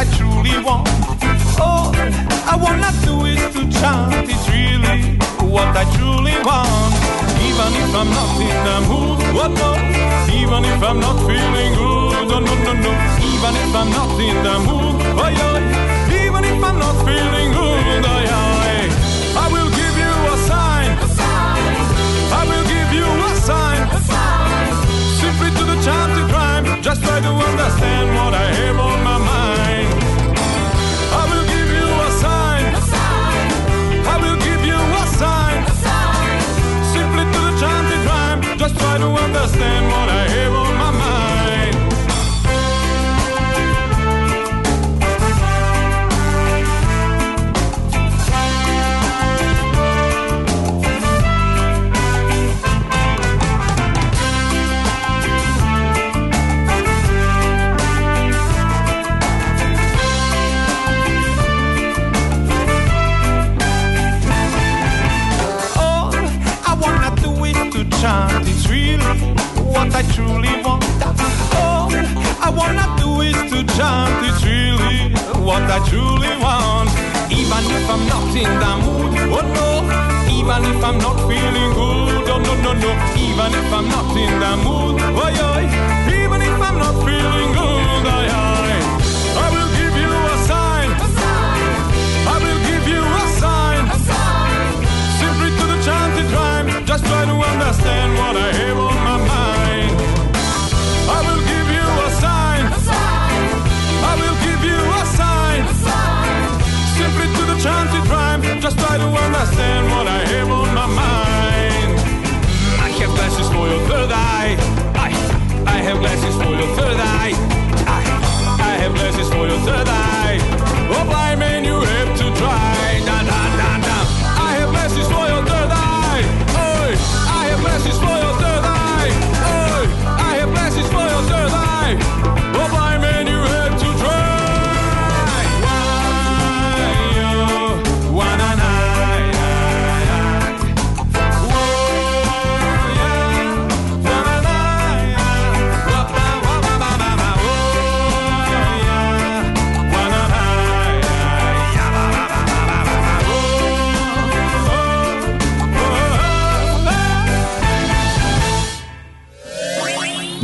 I truly want. All I wanna do is to chant. It's really what I truly want. Even if I'm not in the mood, what no? Even if I'm not feeling good, no, no, no, no. Even if I'm not in the mood, oh, yeah. Even if I'm not feeling good, oh, yeah. I will give you a sign. A sign. I will give you a sign. A sign. Simply to the chanted rhyme. Just try to understand what I have on my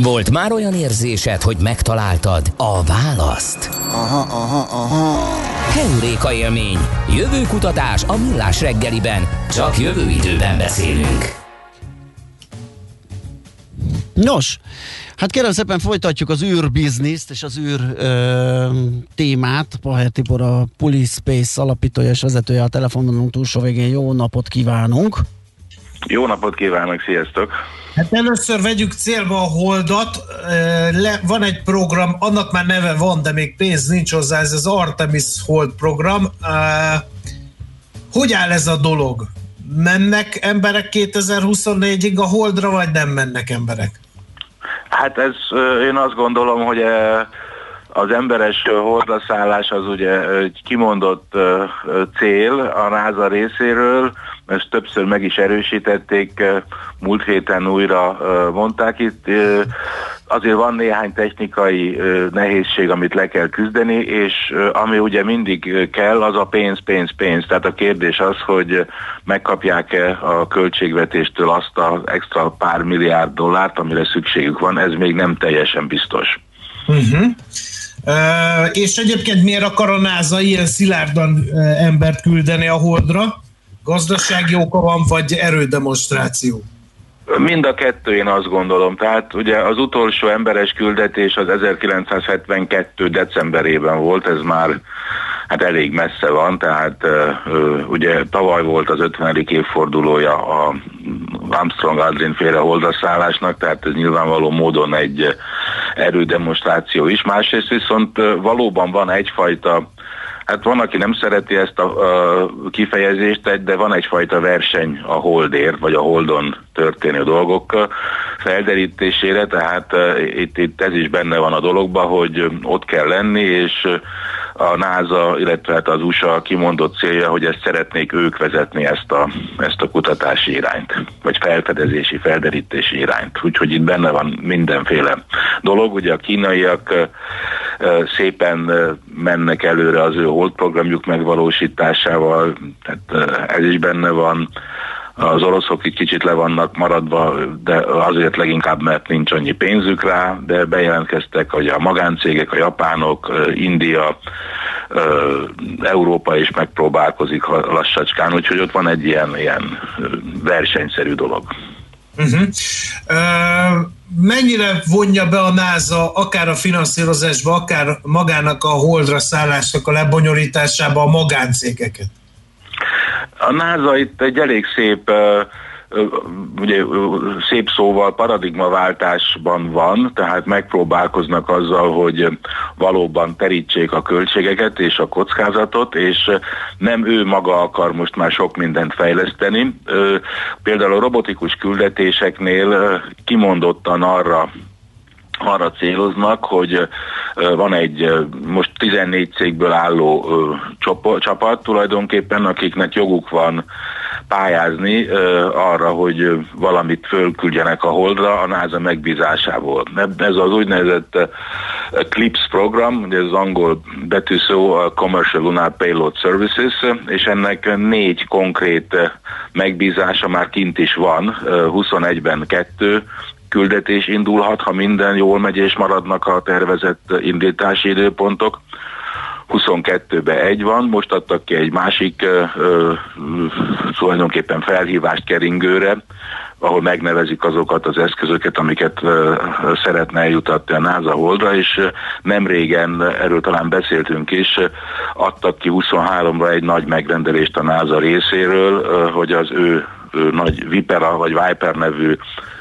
Volt már olyan érzésed, hogy megtaláltad a választ? Aha, aha, aha. Heuréka élmény. Jövőkutatás a millás reggeliben. Csak jövő időben beszélünk. Nos, hát kérem szépen folytatjuk az űrbizniszt és az űr ö, témát. Paher Tibor a Police Space alapítója és vezetője a telefonunk túlsó végén. Jó napot kívánunk! Jó napot kívánok, sziasztok! Hát először vegyük célba a holdat. Le, van egy program, annak már neve van, de még pénz nincs hozzá, ez az Artemis Hold program. Hogy áll ez a dolog? Mennek emberek 2024-ig a holdra, vagy nem mennek emberek? Hát ez, én azt gondolom, hogy az emberes hordaszállás az ugye egy kimondott cél a NASA részéről, ezt többször meg is erősítették, múlt héten újra mondták itt. Azért van néhány technikai nehézség, amit le kell küzdeni, és ami ugye mindig kell, az a pénz, pénz, pénz. Tehát a kérdés az, hogy megkapják-e a költségvetéstől azt az extra pár milliárd dollárt, amire szükségük van, ez még nem teljesen biztos. Uh-huh. Uh, és egyébként miért akar a NASA ilyen szilárdan uh, embert küldeni a holdra? Gazdasági oka van, vagy erődemonstráció? Mind a kettő én azt gondolom. Tehát ugye az utolsó emberes küldetés az 1972. decemberében volt, ez már hát elég messze van, tehát ugye tavaly volt az 50. évfordulója a Armstrong Aldrin féle holdaszállásnak, tehát ez nyilvánvaló módon egy erődemonstráció is. Másrészt viszont valóban van egyfajta Hát van, aki nem szereti ezt a, a kifejezést, de van egyfajta verseny a holdért, vagy a holdon történő dolgok felderítésére, tehát uh, itt, itt ez is benne van a dologban, hogy ott kell lenni, és a NASA, illetve hát az USA kimondott célja, hogy ezt szeretnék ők vezetni ezt a, ezt a kutatási irányt, vagy felfedezési, felderítési irányt. Úgyhogy itt benne van mindenféle dolog. Ugye a kínaiak szépen mennek előre az ő hold programjuk megvalósításával, tehát ez is benne van. Az oroszok egy kicsit le vannak maradva, de azért leginkább, mert nincs annyi pénzük rá, de bejelentkeztek, hogy a magáncégek, a japánok, India, Európa is megpróbálkozik lassacskán, úgyhogy ott van egy ilyen, ilyen versenyszerű dolog. Uh-huh. Uh, mennyire vonja be a NASA akár a finanszírozásba, akár magának a holdra szállásnak a lebonyolításába a magáncégeket? A NASA itt egy elég szép ugye szép szóval paradigmaváltásban van, tehát megpróbálkoznak azzal, hogy valóban terítsék a költségeket és a kockázatot, és nem ő maga akar most már sok mindent fejleszteni. Például a robotikus küldetéseknél kimondottan arra arra céloznak, hogy van egy most 14 cégből álló csapat tulajdonképpen, akiknek joguk van pályázni arra, hogy valamit fölküldjenek a holdra a NASA megbízásából. Ez az úgynevezett CLIPS program, ugye az angol betűszó a Commercial Lunar Payload Services, és ennek négy konkrét megbízása már kint is van, 21-ben kettő, küldetés indulhat, ha minden jól megy és maradnak a tervezett indítási időpontok. 22-ben egy van, most adtak ki egy másik ö, ö, tulajdonképpen felhívást keringőre, ahol megnevezik azokat az eszközöket, amiket ö, szeretne eljutatni a NASA Holdra, és nem régen, erről talán beszéltünk is, adtak ki 23-ra egy nagy megrendelést a NASA részéről, hogy az ő ö, nagy Vipera vagy Viper nevű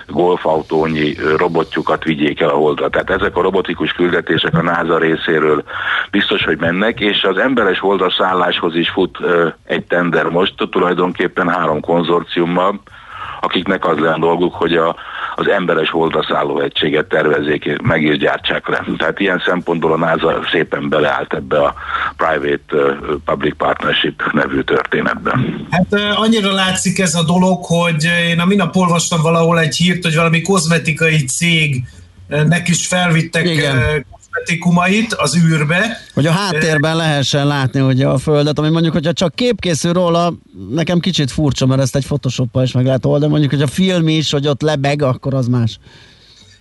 golfautónyi robotjukat vigyék el a holdra. Tehát ezek a robotikus küldetések a NASA részéről biztos, hogy mennek, és az emberes holdra szálláshoz is fut egy tender most, tulajdonképpen három konzorciummal, akiknek az lenne dolguk, hogy a, az emberes holdra szálló egységet tervezzék, meg is gyártsák le. Tehát ilyen szempontból a NASA szépen beleállt ebbe a Private Public Partnership nevű történetbe. Hát annyira látszik ez a dolog, hogy én a minap olvastam valahol egy hírt, hogy valami kozmetikai cégnek is felvittek Igen. Eh, kozmetikumait az űrbe. Hogy a háttérben lehessen látni ugye a Földet, ami mondjuk, hogyha csak kép készül róla, nekem kicsit furcsa, mert ezt egy Photoshoppal is meg lehet oldani, mondjuk, hogy a film is, hogy ott lebeg, akkor az más.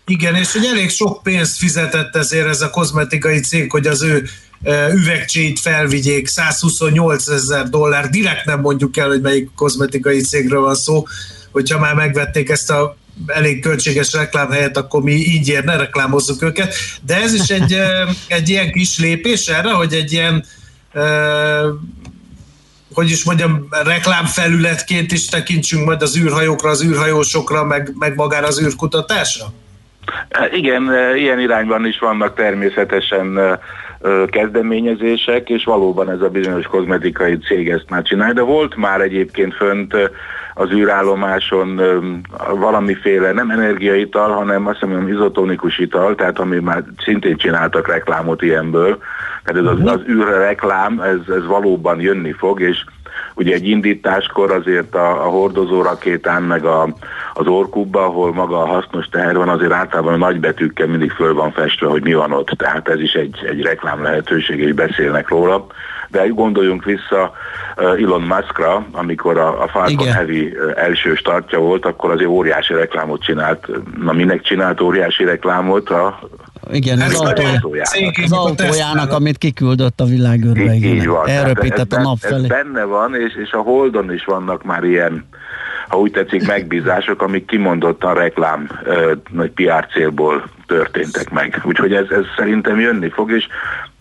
Igen, és hogy elég sok pénzt fizetett ezért ez a kozmetikai cég, hogy az ő eh, üvegcsét felvigyék, 128 ezer dollár, direkt nem mondjuk el, hogy melyik kozmetikai cégről van szó, hogyha már megvették ezt a elég költséges reklámhelyet, akkor mi ingyen ne reklámozzuk őket, de ez is egy, egy ilyen kis lépés erre, hogy egy ilyen hogy is mondjam, reklámfelületként is tekintsünk majd az űrhajókra, az űrhajósokra, meg, meg magára az űrkutatásra? Hát Igen, ilyen irányban is vannak természetesen kezdeményezések, és valóban ez a bizonyos kozmetikai cég ezt már csinálja, de volt már egyébként fönt az űrállomáson valamiféle, nem energiaital, hanem azt hiszem izotonikus ital, tehát ami már szintén csináltak reklámot ilyenből. Tehát ez az, az űrreklám, ez, ez valóban jönni fog, és ugye egy indításkor azért a, a hordozó rakétán, meg a, az orkubba, ahol maga a hasznos teher van, azért általában a nagybetűkkel mindig föl van festve, hogy mi van ott. Tehát ez is egy, egy reklám lehetőség, és beszélnek róla. De gondoljunk vissza uh, Elon Muskra, amikor a, a Falcon Igen. Heavy uh, első startja volt, akkor azért óriási reklámot csinált. Na minek csinált óriási reklámot? A, Igen, az, autójának. az autójának, amit kiküldött a világőrbe. Így, igen. így van. Elröpített a nap felé. benne van, és, és a Holdon is vannak már ilyen, ha úgy tetszik, megbízások, amik kimondottan reklám ö, nagy PR célból történtek meg. Úgyhogy ez, ez szerintem jönni fog, és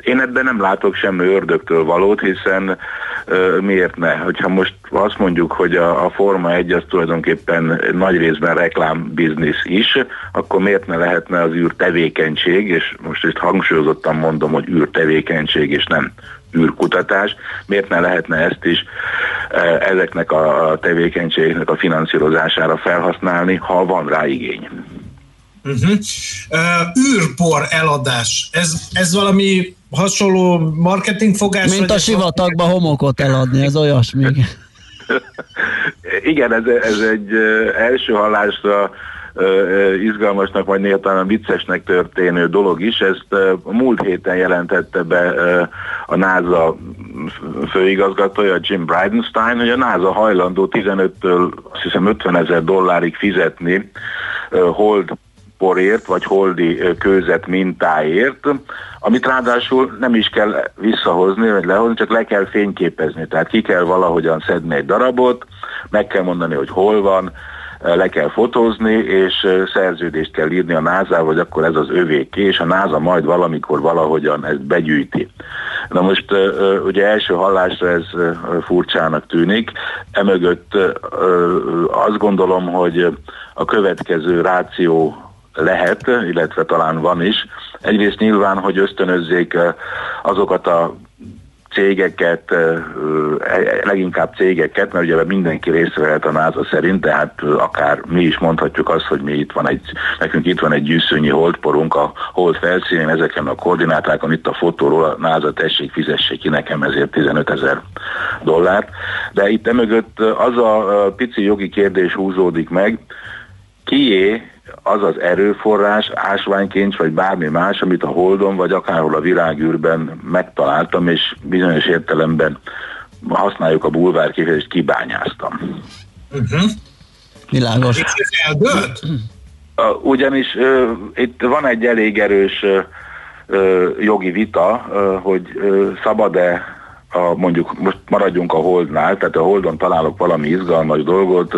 én ebben nem látok semmi ördögtől valót, hiszen ö, miért ne? Hogyha most azt mondjuk, hogy a, a Forma 1 az tulajdonképpen nagy részben reklámbiznisz is, akkor miért ne lehetne az űrtevékenység, és most itt hangsúlyozottan mondom, hogy űrtevékenység, és nem űrkutatás, miért ne lehetne ezt is ezeknek a tevékenységeknek a finanszírozására felhasználni, ha van rá igény. Uh-huh. Uh, űrpor eladás. Ez, ez valami hasonló marketingfogás? Mint vagy a sivatagba homokot eladni, ez olyasmi. Igen, ez, ez egy első hallásra izgalmasnak, vagy néha talán viccesnek történő dolog is. Ezt múlt héten jelentette be a NASA főigazgatója, Jim Bridenstine, hogy a NASA hajlandó 15-től azt hiszem 50 ezer dollárig fizetni hold porért, vagy holdi kőzet mintáért, amit ráadásul nem is kell visszahozni, vagy lehozni, csak le kell fényképezni. Tehát ki kell valahogyan szedni egy darabot, meg kell mondani, hogy hol van, le kell fotózni, és szerződést kell írni a NASA, vagy akkor ez az övéké, és a NASA majd valamikor valahogyan ezt begyűjti. Na most ugye első hallásra ez furcsának tűnik, emögött azt gondolom, hogy a következő ráció lehet, illetve talán van is. Egyrészt nyilván, hogy ösztönözzék ö, azokat a cégeket, ö, ö, leginkább cégeket, mert ugye mindenki részt vehet a NASA szerint, tehát akár mi is mondhatjuk azt, hogy mi itt van egy, nekünk itt van egy gyűszőnyi holdporunk a hold felszínén, ezeken a koordinátákon, itt a fotóról, a NASA tessék, fizessék ki nekem ezért 15 ezer dollárt. De itt emögött az a pici jogi kérdés húzódik meg, kié az az erőforrás, ásványkincs, vagy bármi más, amit a Holdon, vagy akárhol a világűrben megtaláltam, és bizonyos értelemben használjuk a bulvár kifejezést, kibányáztam. Uh-huh. Világos. És ez eldőlt? Ugyanis uh, itt van egy elég erős uh, jogi vita, uh, hogy uh, szabad-e a, mondjuk most maradjunk a Holdnál, tehát a Holdon találok valami izgalmas dolgot,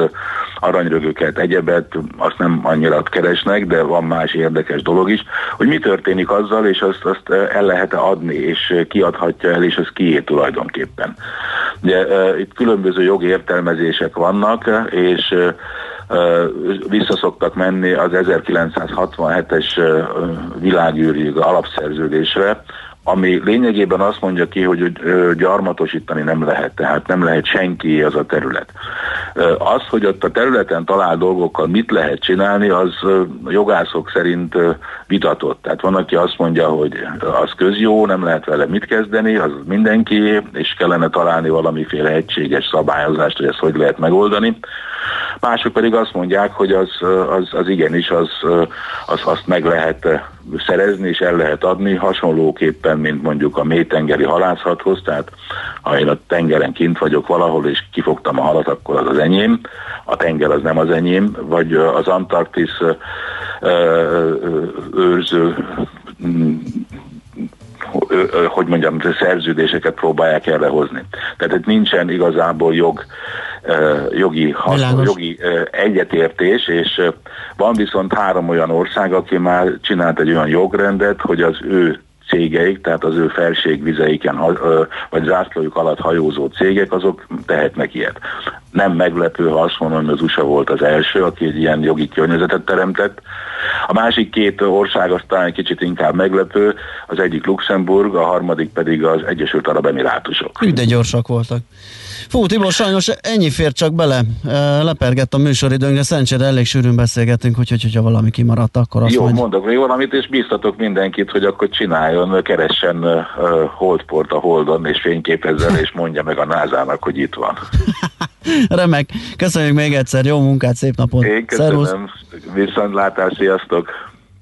aranyrögöket, egyebet, azt nem annyira keresnek, de van más érdekes dolog is, hogy mi történik azzal, és azt, azt el lehet-e adni, és kiadhatja el, és az kié tulajdonképpen. Ugye itt különböző jogi értelmezések vannak, és uh, Ö, vissza szoktak menni az 1967-es ö, világűri alapszerződésre, ami lényegében azt mondja ki, hogy gyarmatosítani nem lehet, tehát nem lehet senki az a terület. Az, hogy ott a területen talál dolgokkal mit lehet csinálni, az jogászok szerint vitatott. Tehát van, aki azt mondja, hogy az közjó, nem lehet vele mit kezdeni, az mindenki, és kellene találni valamiféle egységes szabályozást, hogy ezt hogy lehet megoldani. Mások pedig azt mondják, hogy az, az, az igenis, az, az, azt meg lehet szerezni és el lehet adni, hasonlóképpen, mint mondjuk a mélytengeri halászathoz, tehát ha én a tengeren kint vagyok valahol, és kifogtam a halat, akkor az az enyém, a tenger az nem az enyém, vagy az Antarktisz őrző hogy mondjam, szerződéseket próbálják erre hozni. Tehát itt nincsen igazából jog, jogi, haszon, jogi egyetértés, és van viszont három olyan ország, aki már csinált egy olyan jogrendet, hogy az ő cégeik, tehát az ő felségvizeiken vagy zászlójuk alatt hajózó cégek, azok tehetnek ilyet. Nem meglepő, ha azt mondom, hogy az USA volt az első, aki egy ilyen jogi környezetet teremtett. A másik két ország az talán kicsit inkább meglepő, az egyik Luxemburg, a harmadik pedig az Egyesült Arab Emirátusok. Hű, de gyorsak voltak. Fú, Tibor, sajnos ennyi fér csak bele. Lepergett a műsoridőnkre, szerencsére elég sűrűn beszélgetünk, úgyhogy hogyha valami kimaradt, akkor azt Jó, majd... mondok még valamit, és biztatok mindenkit, hogy akkor csináljon, keressen uh, holdport a holdon, és fényképezzen, és mondja meg a názának, hogy itt van. Remek. Köszönjük még egyszer, jó munkát, szép napot. Én Szervusz. köszönöm, viszontlátás, sziasztok!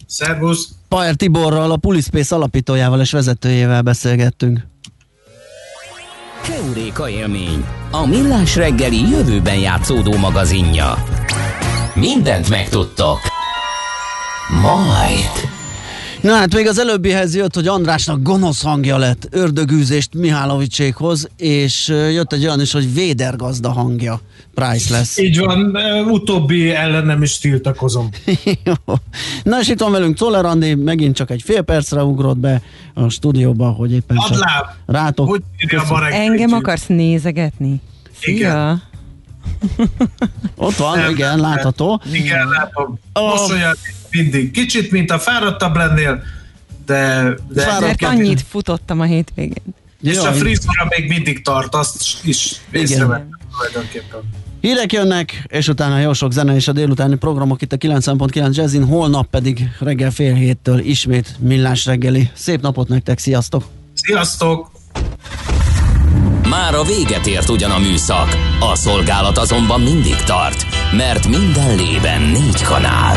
Szervusz! Pajer Tiborral, a Pulispace alapítójával és vezetőjével beszélgettünk. Keuréka élmény, a millás reggeli jövőben játszódó magazinja. Mindent megtudtok. Majd. Na hát még az előbbihez jött, hogy Andrásnak gonosz hangja lett ördögűzést Mihálowicsékhoz, és jött egy olyan is, hogy Védergazda hangja. Price lesz. Így van, utóbbi ellen nem is tiltakozom. Jó. Na és itt van velünk Czoller Andi, megint csak egy fél percre ugrott be a stúdióba, hogy éppen csak Adláb! rátok. Hogy írja a barek? Engem akarsz nézegetni? Szia! Igen. Ott van, Nem, igen, nem, látható. Igen, látom. Oh. Mindig. Kicsit, mint a fáradtabb lennél, de... de Mert annyit futottam a hétvégén. és Jaj. a frizura még mindig tart, azt is észrevettem tulajdonképpen. Hírek jönnek, és utána jó sok zene és a délutáni programok itt a 90.9 Jazzin, holnap pedig reggel fél héttől ismét millás reggeli. Szép napot nektek, sziasztok! Sziasztok! Már a véget ért ugyan a műszak, a szolgálat azonban mindig tart, mert minden lében négy kanál.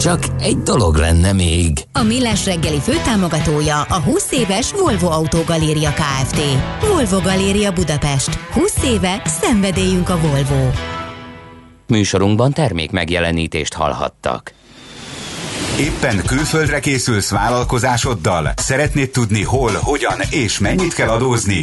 Csak egy dolog lenne még. A Millás reggeli főtámogatója a 20 éves Volvo Autógaléria Kft. Volvo Galéria Budapest. 20 éve szenvedélyünk a Volvo. Műsorunkban termék megjelenítést hallhattak. Éppen külföldre készülsz vállalkozásoddal? Szeretnéd tudni hol, hogyan és mennyit kell adózni?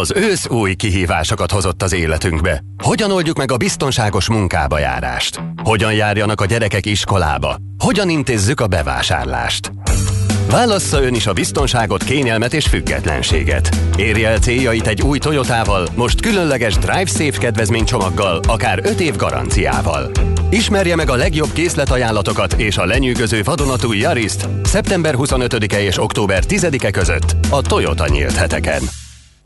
Az ősz új kihívásokat hozott az életünkbe. Hogyan oldjuk meg a biztonságos munkába járást? Hogyan járjanak a gyerekek iskolába? Hogyan intézzük a bevásárlást? Válassza ön is a biztonságot, kényelmet és függetlenséget. Érje el céljait egy új Toyotával, most különleges Drive Safe kedvezménycsomaggal, akár 5 év garanciával. Ismerje meg a legjobb készletajánlatokat és a lenyűgöző vadonatúj Yariszt szeptember 25-e és október 10-e között a Toyota nyílt heteken.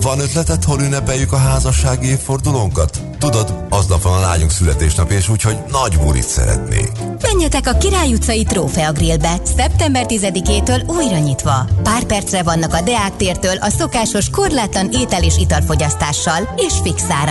Van ötleted, hol ünnepeljük a házassági évfordulónkat? Tudod, aznap van a lányunk születésnap, és úgyhogy nagy bulit szeretnék. Menjetek a Király utcai Trófea Grillbe, szeptember 10-től újra nyitva. Pár percre vannak a Deák tértől a szokásos korlátlan étel és italfogyasztással, és fixára.